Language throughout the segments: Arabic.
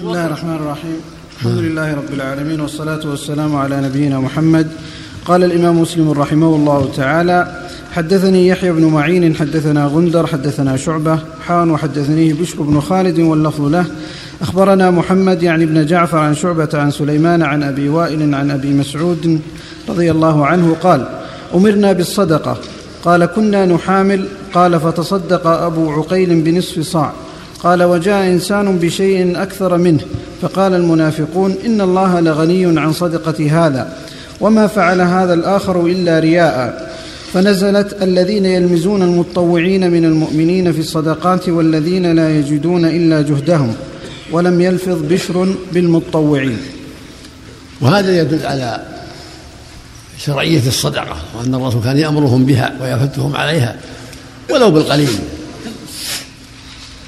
بسم الله الرحمن الرحيم. الحمد لله رب العالمين والصلاة والسلام على نبينا محمد. قال الإمام مسلم رحمه الله تعالى حدثني يحيى بن معين حدثنا غندر حدثنا شعبة. حان وحدثنيه بشر بن خالد واللفظ له أخبرنا محمد يعني بن جعفر عن شعبة عن سليمان عن أبي وائل عن أبي مسعود رضي الله عنه قال أمرنا بالصدقة. قال كنا نحامل. قال فتصدق أبو عقيل بنصف صاع. قال وجاء إنسان بشيء أكثر منه فقال المنافقون إن الله لغني عن صدقة هذا وما فعل هذا الآخر إلا رياء. فنزلت الذين يلمزون المتطوعين من المؤمنين في الصدقات والذين لا يجدون إلا جهدهم ولم يلفظ بشر بالمتطوعين. وهذا يدل على شرعية الصدقة وأن الرسول كان يأمرهم بها ويفتهم عليها ولو بالقليل.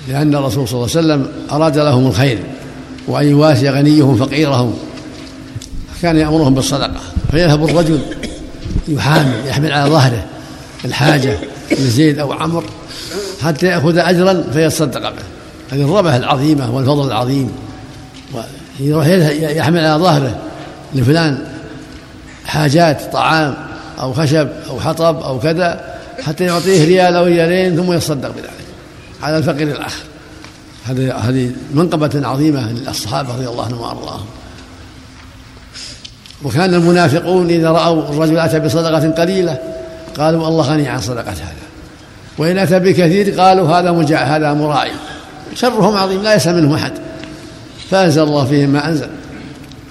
لأن الرسول صلى الله عليه وسلم أراد لهم الخير وأن يواسي غنيهم فقيرهم كان يأمرهم بالصدقة فيذهب الرجل يحامل يحمل على ظهره الحاجة لزيد أو عمر حتى يأخذ أجرا فيتصدق به. هذه الربح العظيمة والفضل العظيم. ويروح يحمل على ظهره لفلان حاجات طعام أو خشب أو حطب أو كذا حتى يعطيه ريال أو ريالين ثم يتصدق بذلك. على الفقير الآخر. هذه هذه منقبة عظيمة للصحابة رضي الله عنهم وأرضاهم. وكان المنافقون إذا رأوا الرجل أتى بصدقة قليلة قالوا الله غني عن صدقة هذا. وإن أتى بكثير قالوا هذا مجاع هذا مرائي شرهم عظيم لا يسأل منهم أحد. فأنزل الله فيهم ما أنزل.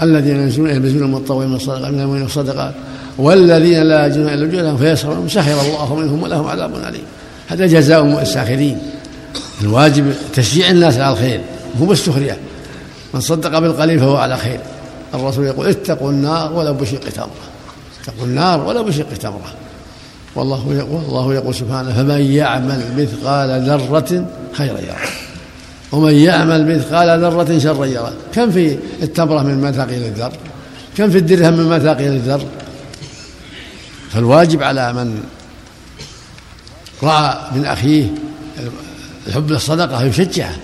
الذين يلبسون المتطوعين من الصدقات من المؤمنين الصدقات والذين لا يجدون إلا وجوههم فيسخرون. سخر الله منهم ولهم عذاب أليم. هذا جزاء الساخرين الواجب تشجيع الناس على الخير مو بالسخريه من صدق بالقليل فهو على خير. الرسول يقول اتقوا النار ولو بشق تمره اتقوا النار ولو بشق تمره والله يقول الله يقول سبحانه فمن يعمل مثقال ذرة خيرا يره. ومن يعمل مثقال ذرة شرا يره. كم في التمرة من مثاقيل الذر؟ كم في الدرهم من مثاقيل الذر؟ فالواجب على من رأى من أخيه الحب للصدقة يشجعه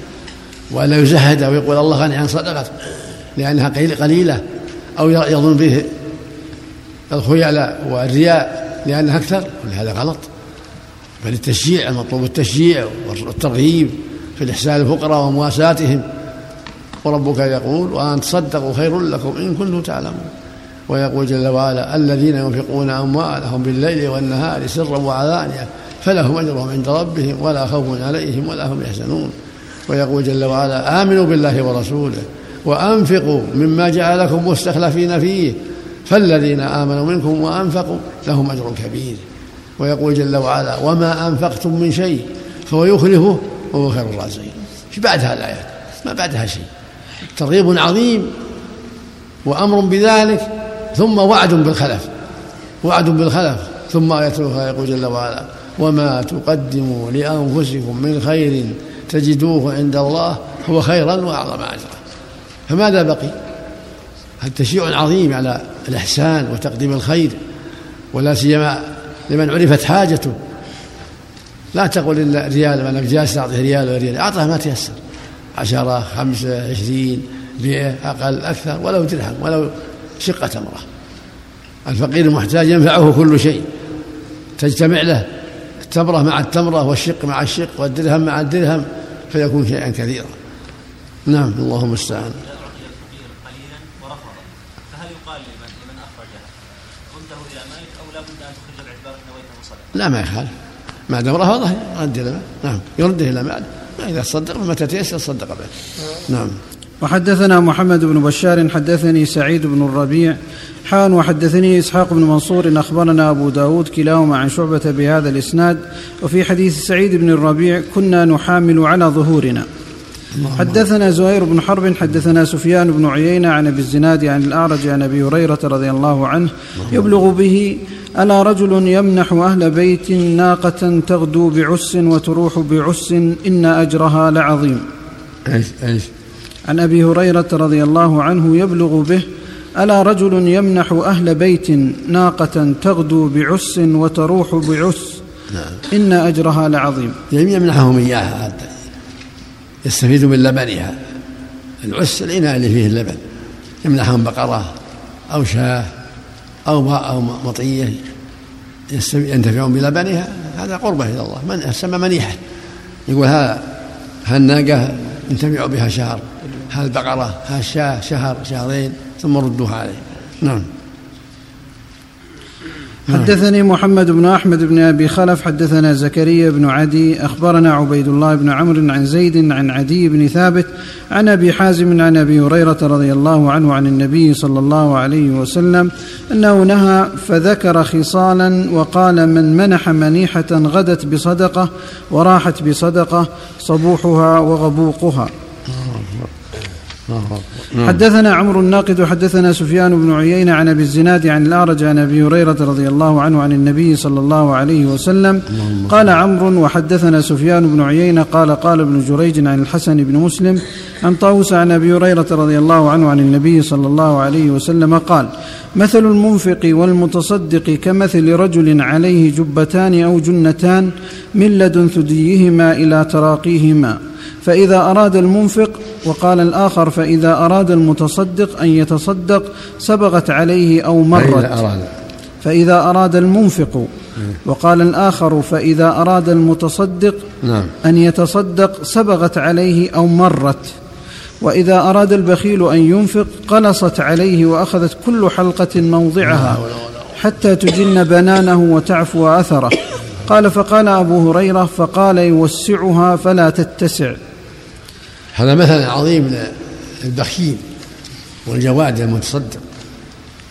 ولا يزهد ويقول الله غني عن صدقته لأنها قليلة أو يظن به الخيلاء والرياء لأنها أكثر. هذا غلط. بل التشجيع المطلوب التشجيع والترغيب في الإحسان الفقراء ومواساتهم. وربك يقول وأن تصدقوا خير لكم إن كنتم تعلمون ويقول جل وعلا الذين ينفقون أموالهم بالليل والنهار سرا وعلانية فلهم أجرهم عند ربهم ولا خوف عليهم ولا هم يحزنون. ويقول جل وعلا آمنوا بالله ورسوله وأنفقوا مما جعلكم مستخلفين فيه. فالذين آمنوا منكم وأنفقوا لهم أجر كبير. ويقول جل وعلا وما أنفقتم من شيء فهو يخلفه وهو خير الرازقين. في بعدها الآيات. ما بعدها شيء. ترغيب عظيم وأمر بذلك ثم وعد بالخلف. وعد بالخلف ثم آية يقول جل وعلا وما تقدموا لأنفسكم من خير تجدوه عند الله هو خيرا وأعظم أجرا. فماذا بقي؟ هذا تشجيع عظيم على الإحسان وتقديم الخير ولا سيما لمن عرفت حاجته. لا تقول إلا ريال أنا جالس أعطيه ريال ولا ريال أعطه ما تيسر. عشرة خمسة عشرين مئة أقل أكثر ولو درهم ولو شقة تمرة الفقير المحتاج ينفعه كل شيء. تجتمع له التمرة مع التمرة والشق مع الشق والدرهم مع الدرهم فيكون شيئا كثيرا. نعم اللهم المستعان لا ما يخالف. ما دام رفضه رد إلى نعم يرده إلى ماله إذا صدق متى تيسر صدق به. نعم. وحدثنا محمد بن بشار حدثني سعيد بن الربيع حان وحدثني إسحاق بن منصور أخبرنا أبو داود كلاهما عن شعبة بهذا الإسناد وفي حديث سعيد بن الربيع كنا نحامل على ظهورنا. حدثنا زهير بن حرب حدثنا سفيان بن عيينة عن أبي الزناد عن الأعرج عن أبي هريرة رضي الله عنه يبلغ به ألا رجل يمنح أهل بيت ناقة تغدو بعس وتروح بعس إن أجرها لعظيم. إيش إيش؟ عن أبي هريرة رضي الله عنه يبلغ به ألا رجل يمنح أهل بيت ناقة تغدو بعس وتروح بعس؟ نعم. إن أجرها لعظيم. يعني يمنحهم إياها يستفيد من لبنها. العس الإناء اللي فيه اللبن. يمنحهم بقرة أو شاة أو ماء أو مطية ينتفعون بلبنها. هذا قربة إلى الله. من سمى منيحة. يقول ها الناقة ينتفع بها شهر. ها البقرة ها الشاة شهر شهرين ثم ردوها عليه. نعم. حدثني محمد بن أحمد بن أبي خلف حدثنا زكريا بن عدي أخبرنا عبيد الله بن عمرو عن زيد عن عدي بن ثابت عن أبي حازم عن أبي هريرة رضي الله عنه عن النبي صلى الله عليه وسلم أنه نهى فذكر خصالا وقال من منح منيحة غدت بصدقة وراحت بصدقة صبوحها وغبوقها. نعم. حدثنا عمرو الناقد حدثنا سفيان بن عيينة عن أبي الزناد عن الأعرج عن أبي هريرة رضي الله عنه عن النبي صلى الله عليه وسلم. قال عمرو وحدثنا سفيان بن عيينة قال قال ابن جريج عن الحسن بن مسلم عن طاووس عن أبي هريرة رضي الله عنه عن النبي صلى الله عليه وسلم قال مثل المنفق والمتصدق كمثل رجل عليه جبتان أو جنتان من لدن ثديهما إلى تراقيهما فإذا أراد المنفق وقال الآخر فإذا أراد المتصدق أن يتصدق سبغت عليه أو مرت. فإذا أراد, المنفق وقال الآخر فإذا أراد المتصدق نعم. أن يتصدق سبغت عليه أو مرت. وإذا أراد البخيل أن ينفق قلصت عليه وأخذت كل حلقة موضعها حتى تجن بنانه وتعفو أثره. قال فقال أبو هريرة فقال يوسعها فلا تتسع. هذا مثل عظيم للبخيل والجواد المتصدق.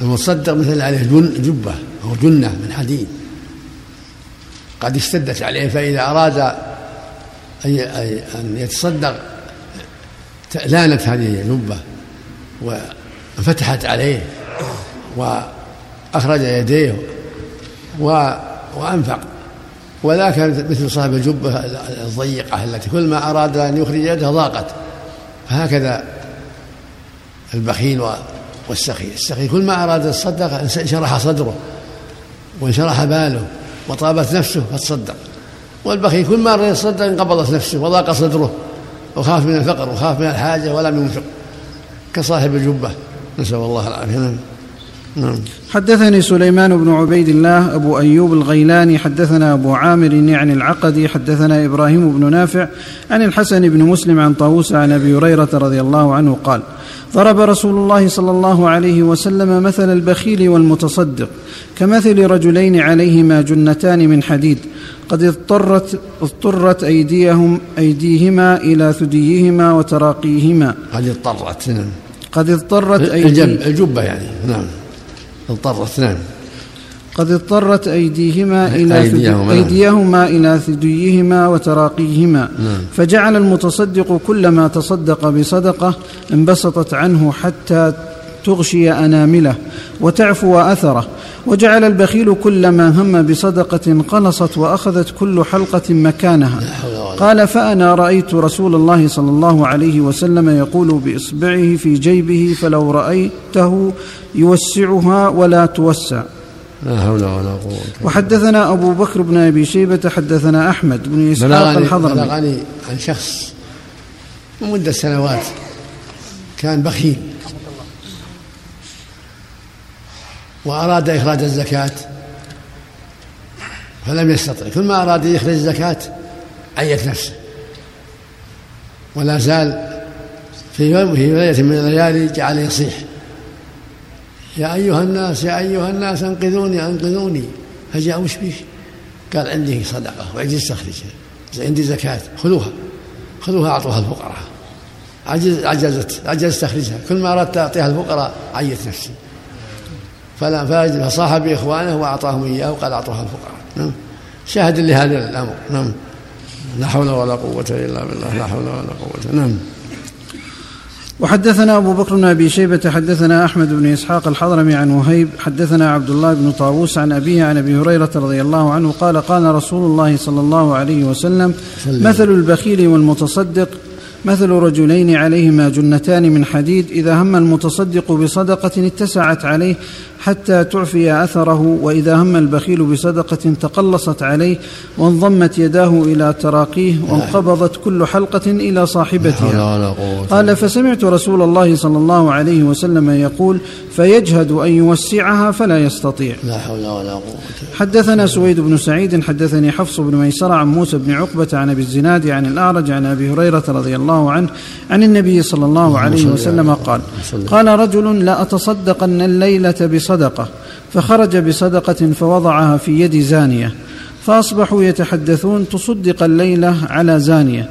المتصدق مثل عليه جبة أو جنة من حديد. قد اشتدت عليه فإذا أراد أن يتصدق لانت هذه الجبة وانفتحت عليه وأخرج يديه وأنفق. وذاك مثل صاحب الجبة الضيقة التي كل ما أراد أن يخرج يده ضاقت. فهكذا البخيل والسخي. السخي كل ما أراد الصدق انشرح صدره وانشرح باله وطابت نفسه فتصدق. والبخيل كل ما أراد يتصدق انقبضت نفسه وضاق صدره وخاف من الفقر وخاف من الحاجة ولم ينفق كصاحب الجبة نسأل الله العافية. نعم. حدثني سليمان بن عبيد الله أبو أيوب الغيلاني حدثنا أبو عامر يعني العقدي حدثنا إبراهيم بن نافع عن الحسن بن مسلم عن طاووس عن أبي هريرة رضي الله عنه قال ضرب رسول الله صلى الله عليه وسلم مثل البخيل والمتصدق كمثل رجلين عليهما جنتان من حديد قد اضطرت اضطرت أيديهم أيديهما إلى ثديهما وتراقيهما. قد اضطرت نعم. قد اضطرت أيديهما الجبة يعني نعم. اضطرت نعم قد اضطرت أيديهما إلى أيديهما, أيديهما إلى ثديهما وتراقيهما. نعم. فجعل المتصدق كلما تصدق بصدقة انبسطت عنه حتى تغشي أنامله وتعفو أثره وجعل البخيل كلما هم بصدقة قلصت وأخذت كل حلقة مكانها. قال فأنا رأيت رسول الله صلى الله عليه وسلم يقول بإصبعه في جيبه فلو رأيته يوسعها ولا توسع لا حول ولا قوة. وحدثنا أبو بكر بن أبي شيبة حدثنا أحمد بن إسحاق الحضرمي. بلغني عن شخص مدة سنوات كان بخيل. وأراد إخراج الزكاة فلم يستطع كل ما أراد يخرج الزكاة عيت نفسه. ولا زال في يوم في ليلة من الليالي جعل يصيح. يا أيها الناس يا أيها الناس أنقذوني أنقذوني. فجاء وش بيش؟ قال عندي صدقة وعندي استخرجها عندي زكاة خذوها. خذوها أعطوها الفقراء. عجز عجزت عجزت تستخرجها كل ما أردت أعطيها الفقراء عيت نفسي. فصاح بإخوانه وأعطاهم إياه وقال أعطوها الفقراء. نعم. شاهد لهذا الأمر. نعم. لا حول ولا قوة إلا بالله. لا حول ولا قوة. نعم. وحدثنا أبو بكر بن أبي شيبة حدثنا أحمد بن إسحاق الحضرمي عن وهيب حدثنا عبد الله بن طاووس عن أبيه عن أبي هريرة رضي الله عنه قال قال رسول الله صلى الله عليه وسلم مثل البخيل والمتصدق مثل رجلين عليهما جنتان من حديد إذا هم المتصدق بصدقة اتسعت عليه حتى تعفي أثره وإذا هم البخيل بصدقة تقلصت عليه وانضمت يداه إلى تراقيه وانقبضت كل حلقة إلى صاحبتها. قال فسمعت رسول الله صلى الله عليه وسلم يقول فيجهد أن يوسعها فلا يستطيع. لا حول ولا قوة حدثنا سويد بن سعيد حدثني حفص بن ميسرة عن موسى بن عقبة عن أبي الزناد عن الأعرج عن أبي هريرة رضي الله عنه عن النبي صلى الله عليه وسلم قال قال رجل لاتصدقن الليلة بصدقة فخرج بصدقة فوضعها في يد زانية فأصبحوا يتحدثون تصدق الليلة على زانية.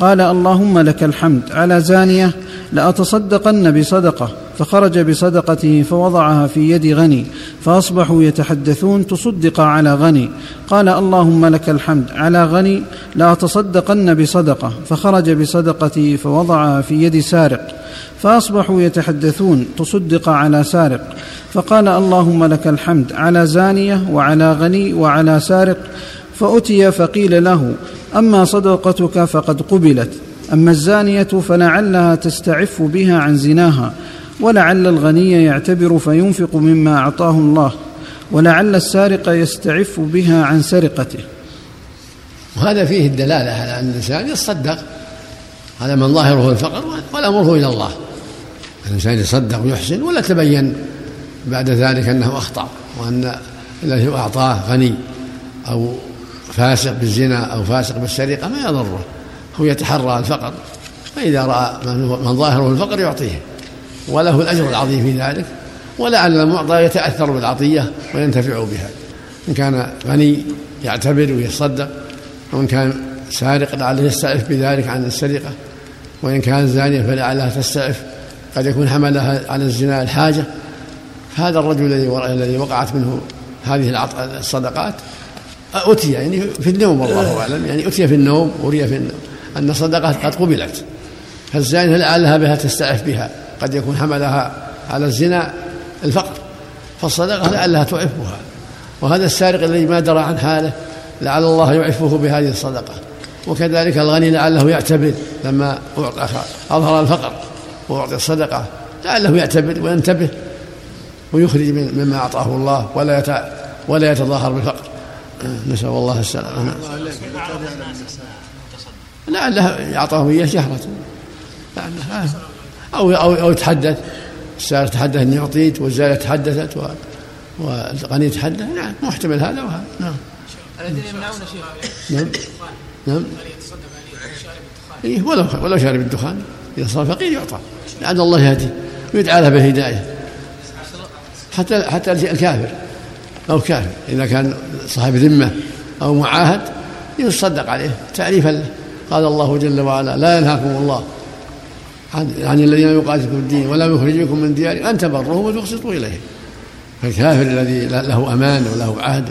قال اللهم لك الحمد على زانية لأتصدقن بصدقة فخرج بصدقته فوضعها في يد غني فأصبحوا يتحدثون تصدق على غني قال اللهم لك الحمد على غني لأتصدقن بصدقة فخرج بصدقته فوضعها في يد سارق فأصبحوا يتحدثون تصدق على سارق فقال اللهم لك الحمد على زانية وعلى غني وعلى سارق فأتي فقيل له أما صدقتك فقد قبلت. أما الزانية فلعلها تستعف بها عن زناها ولعل الغني يعتبر فينفق مما أعطاه الله ولعل السارق يستعف بها عن سرقته. وهذا فيه الدلالة على أن الإنسان يتصدق. هذا من ظاهره الفقر والأمره إلى الله. الإنسان يتصدق ويحسن ولا تبين بعد ذلك أنه أخطأ وأن الذي أعطاه غني أو فاسق بالزنا أو فاسق بالسرقة ما يضره هو يتحرى الفقر فإذا رأى من ظاهره الفقر يعطيه وله الأجر العظيم في ذلك ولعل المعطى يتأثر بالعطية وينتفع بها إن كان غني يعتبر ويتصدق وإن كان سارق لعله يستعف بذلك عن السرقة وإن كان زانية فلعلها تستعف قد يكون حملها على الزنا الحاجة هذا الرجل الذي وقعت منه هذه الصدقات أتي يعني في النوم والله أعلم. يعني أتي في النوم أري في النوم. أن الصدقة قد قبلت. فالزانية لعلها بها تستعف بها. قد يكون حملها على الزنا الفقر. فالصدقة لعلها تعفها. وهذا السارق الذي ما درى عن حاله لعل الله يعفه بهذه الصدقة. وكذلك الغني لعله يعتبر لما أظهر الفقر وأعطي الصدقة لعله يعتبر وينتبه ويخرج مما أعطاه الله ولا ولا يتظاهر بالفقر. نسأل الله السلامة. لعله أعطاه إياه شهرة. لعله أو أو أو يتحدث. السائل تحدث إني أعطيت والزائرة تحدثت والغني تحدث. نعم محتمل هذا وهذا. نعم. الذين يمنعون شيخ نعم. نعم. إيه ولو ولو شارب الدخان. إذا صار فقير يعطى. لعل الله يهدي ويدعى له بالهداية. حتى حتى الكافر. أو كافر إذا كان صاحب ذمة أو معاهد يصدق عليه. تعريفا له قال الله جل وعلا لا ينهاكم الله عن, عن الذين يقاتلكم الدين ولا يخرجكم من ديارهم أن تبروهم وتقسطوا إليهم. فالكافر الذي له أمان وله عهد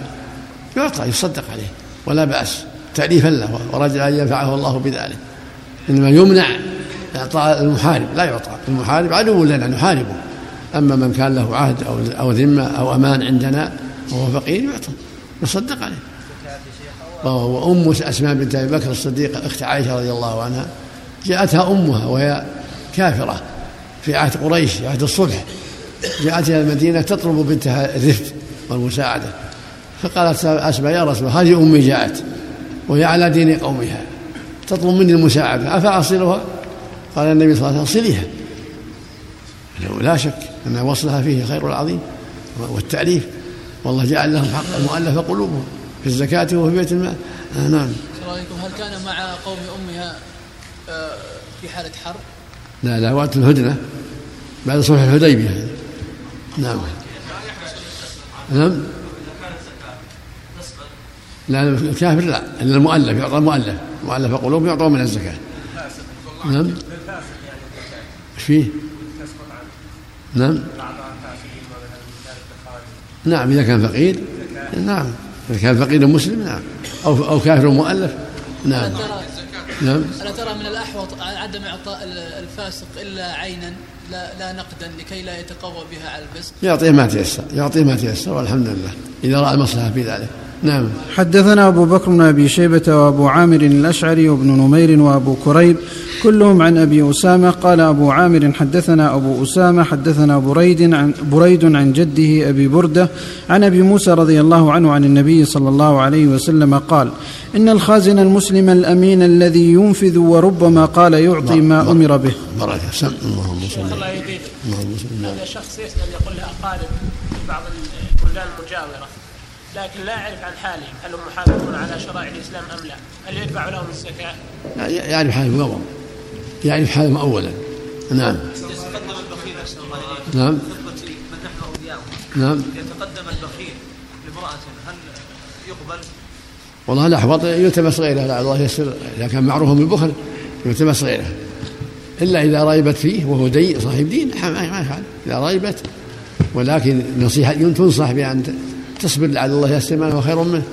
يعطى يصدق عليه ولا بأس. تاليفا له ورجع أن ينفعه الله بذلك. إنما يمنع إعطاء المحارب لا يعطى. المحارب عدو لنا نحاربه. أما من كان له عهد أو أو ذمة أو أمان عندنا وهو فقير يعطى يصدق عليه. وأم أسماء بنت أبي بكر الصديقة أخت عائشة رضي الله عنها جاءتها أمها وهي كافرة في عهد قريش عهد الصلح. جاءت إلى المدينة تطلب بنتها الرفد والمساعدة. فقالت أسماء يا رسول هذه أمي جاءت وهي على دين قومها تطلب مني المساعدة أفأصلها؟ قال النبي صلى الله عليه وسلم صليها. لا شك أن وصلها فيه خير العظيم والتأليف. والله جعل لهم حق المؤلف قلوبهم في الزكاة وفي بيت المال. آه نعم. هل كان مع قوم أمها آه، في حالة حرب لا لا وقت الهدنة بعد صلح الحديبية. نعم. نعم. لا الكافر لا إلا المؤلف يعطى المؤلف. مؤلف قلوب يعطى من الزكاة. نعم. إيش فيه؟ نعم. نعم إذا كان فقير نعم. إذا كان فقير مسلم نعم. أو أو كافر مؤلف نعم. نعم. ألا ترى من الأحوط عدم إعطاء الفاسق إلا عينا لا, لا نقدا لكي لا يتقوى بها على الفسق؟ يعطيه ما تيسر يعطيه ما تيسر والحمد لله. إذا رأى المصلحة في ذلك. نعم. حدثنا أبو بكر بن أبي شيبة وأبو عامر الأشعري وابن نمير وأبو كريب كلهم عن أبي أسامة. قال أبو عامر حدثنا أبو أسامة حدثنا بريد عن, بريد عن جده أبي بردة عن أبي موسى رضي الله عنه عن النبي صلى الله عليه وسلم قال إن الخازن المسلم الأمين الذي ينفذ وربما قال يعطي ما أمر به. بركة سم اللهم صل الله يهديك اللهم صل هذا شخص يسأل يقول له أقارب في بعض البلدان المجاورة. لكن لا يعرف عن حالهم هل هم محافظون على شرائع الإسلام أم لا؟ هل يدفع لهم الزكاة؟ يعرف حالهم أولا يعرف حالهم أولا. نعم. يتقدم البخيل أحسن الله إليك. نعم. من نحن أولياؤه نعم. يتقدم البخيل لامرأة هل يقبل؟ والله الأحوط يلتمس غيره الله يسر. إذا كان معروفا بالبخل يلتمس غيره إلا إذا ريبت فيه وهو دين صاحب دين ما يفعل. إذا ريبت ولكن نصيحة تنصح بأن تصبر لعل الله يسر ما هو خير منه.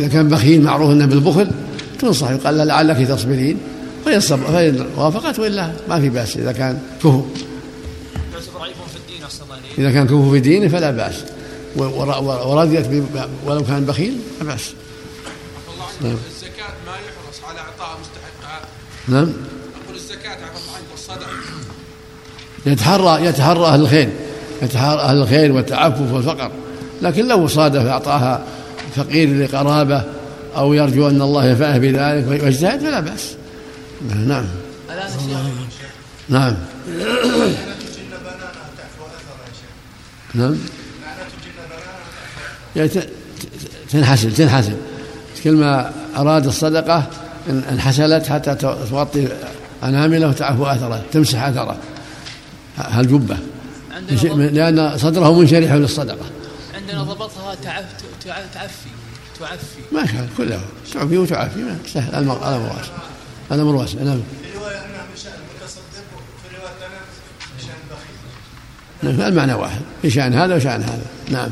إذا كان بخيل معروف أنه بالبخل تنصح يقال له لعلك تصبرين. فإن وافقت وإلا ما في بأس. إذا كان كفو. إذا كان كفو في دينه فلا بأس. ورضيت ولو كان بخيل لا بأس. نعم. الزكاة ما يحرص على إعطاء مستحقها نعم. أقول الزكاة عفى الله عنك والصدقة يتحرى يتحرى أهل الخير. يتحرى أهل الخير والتعفف والفقر. لكن لو صادف أعطاها فقير لقرابة أو يرجو أن الله ينفعه بذلك ويجتهد فلا بأس. نعم. نعم. نعم. يعني ت- ت- تنحسن تنحسن كل ما أراد الصدقة إن- انحسلت حتى تغطي أنامله وتعفو أثره تمسح أثره. هالجبة لأن صدره منشرح للصدقة. تع- تعفي. تعفي ما كان كله. تعفي وتعافي. ما سهل. الأمر واسع. الأمر واسع. نعم. في رواية أنها من شأن المتصدق وفي رواية ثانية من شأن البخيل نعم، المعنى واحد. في شأن هذا وشأن هذا. نعم.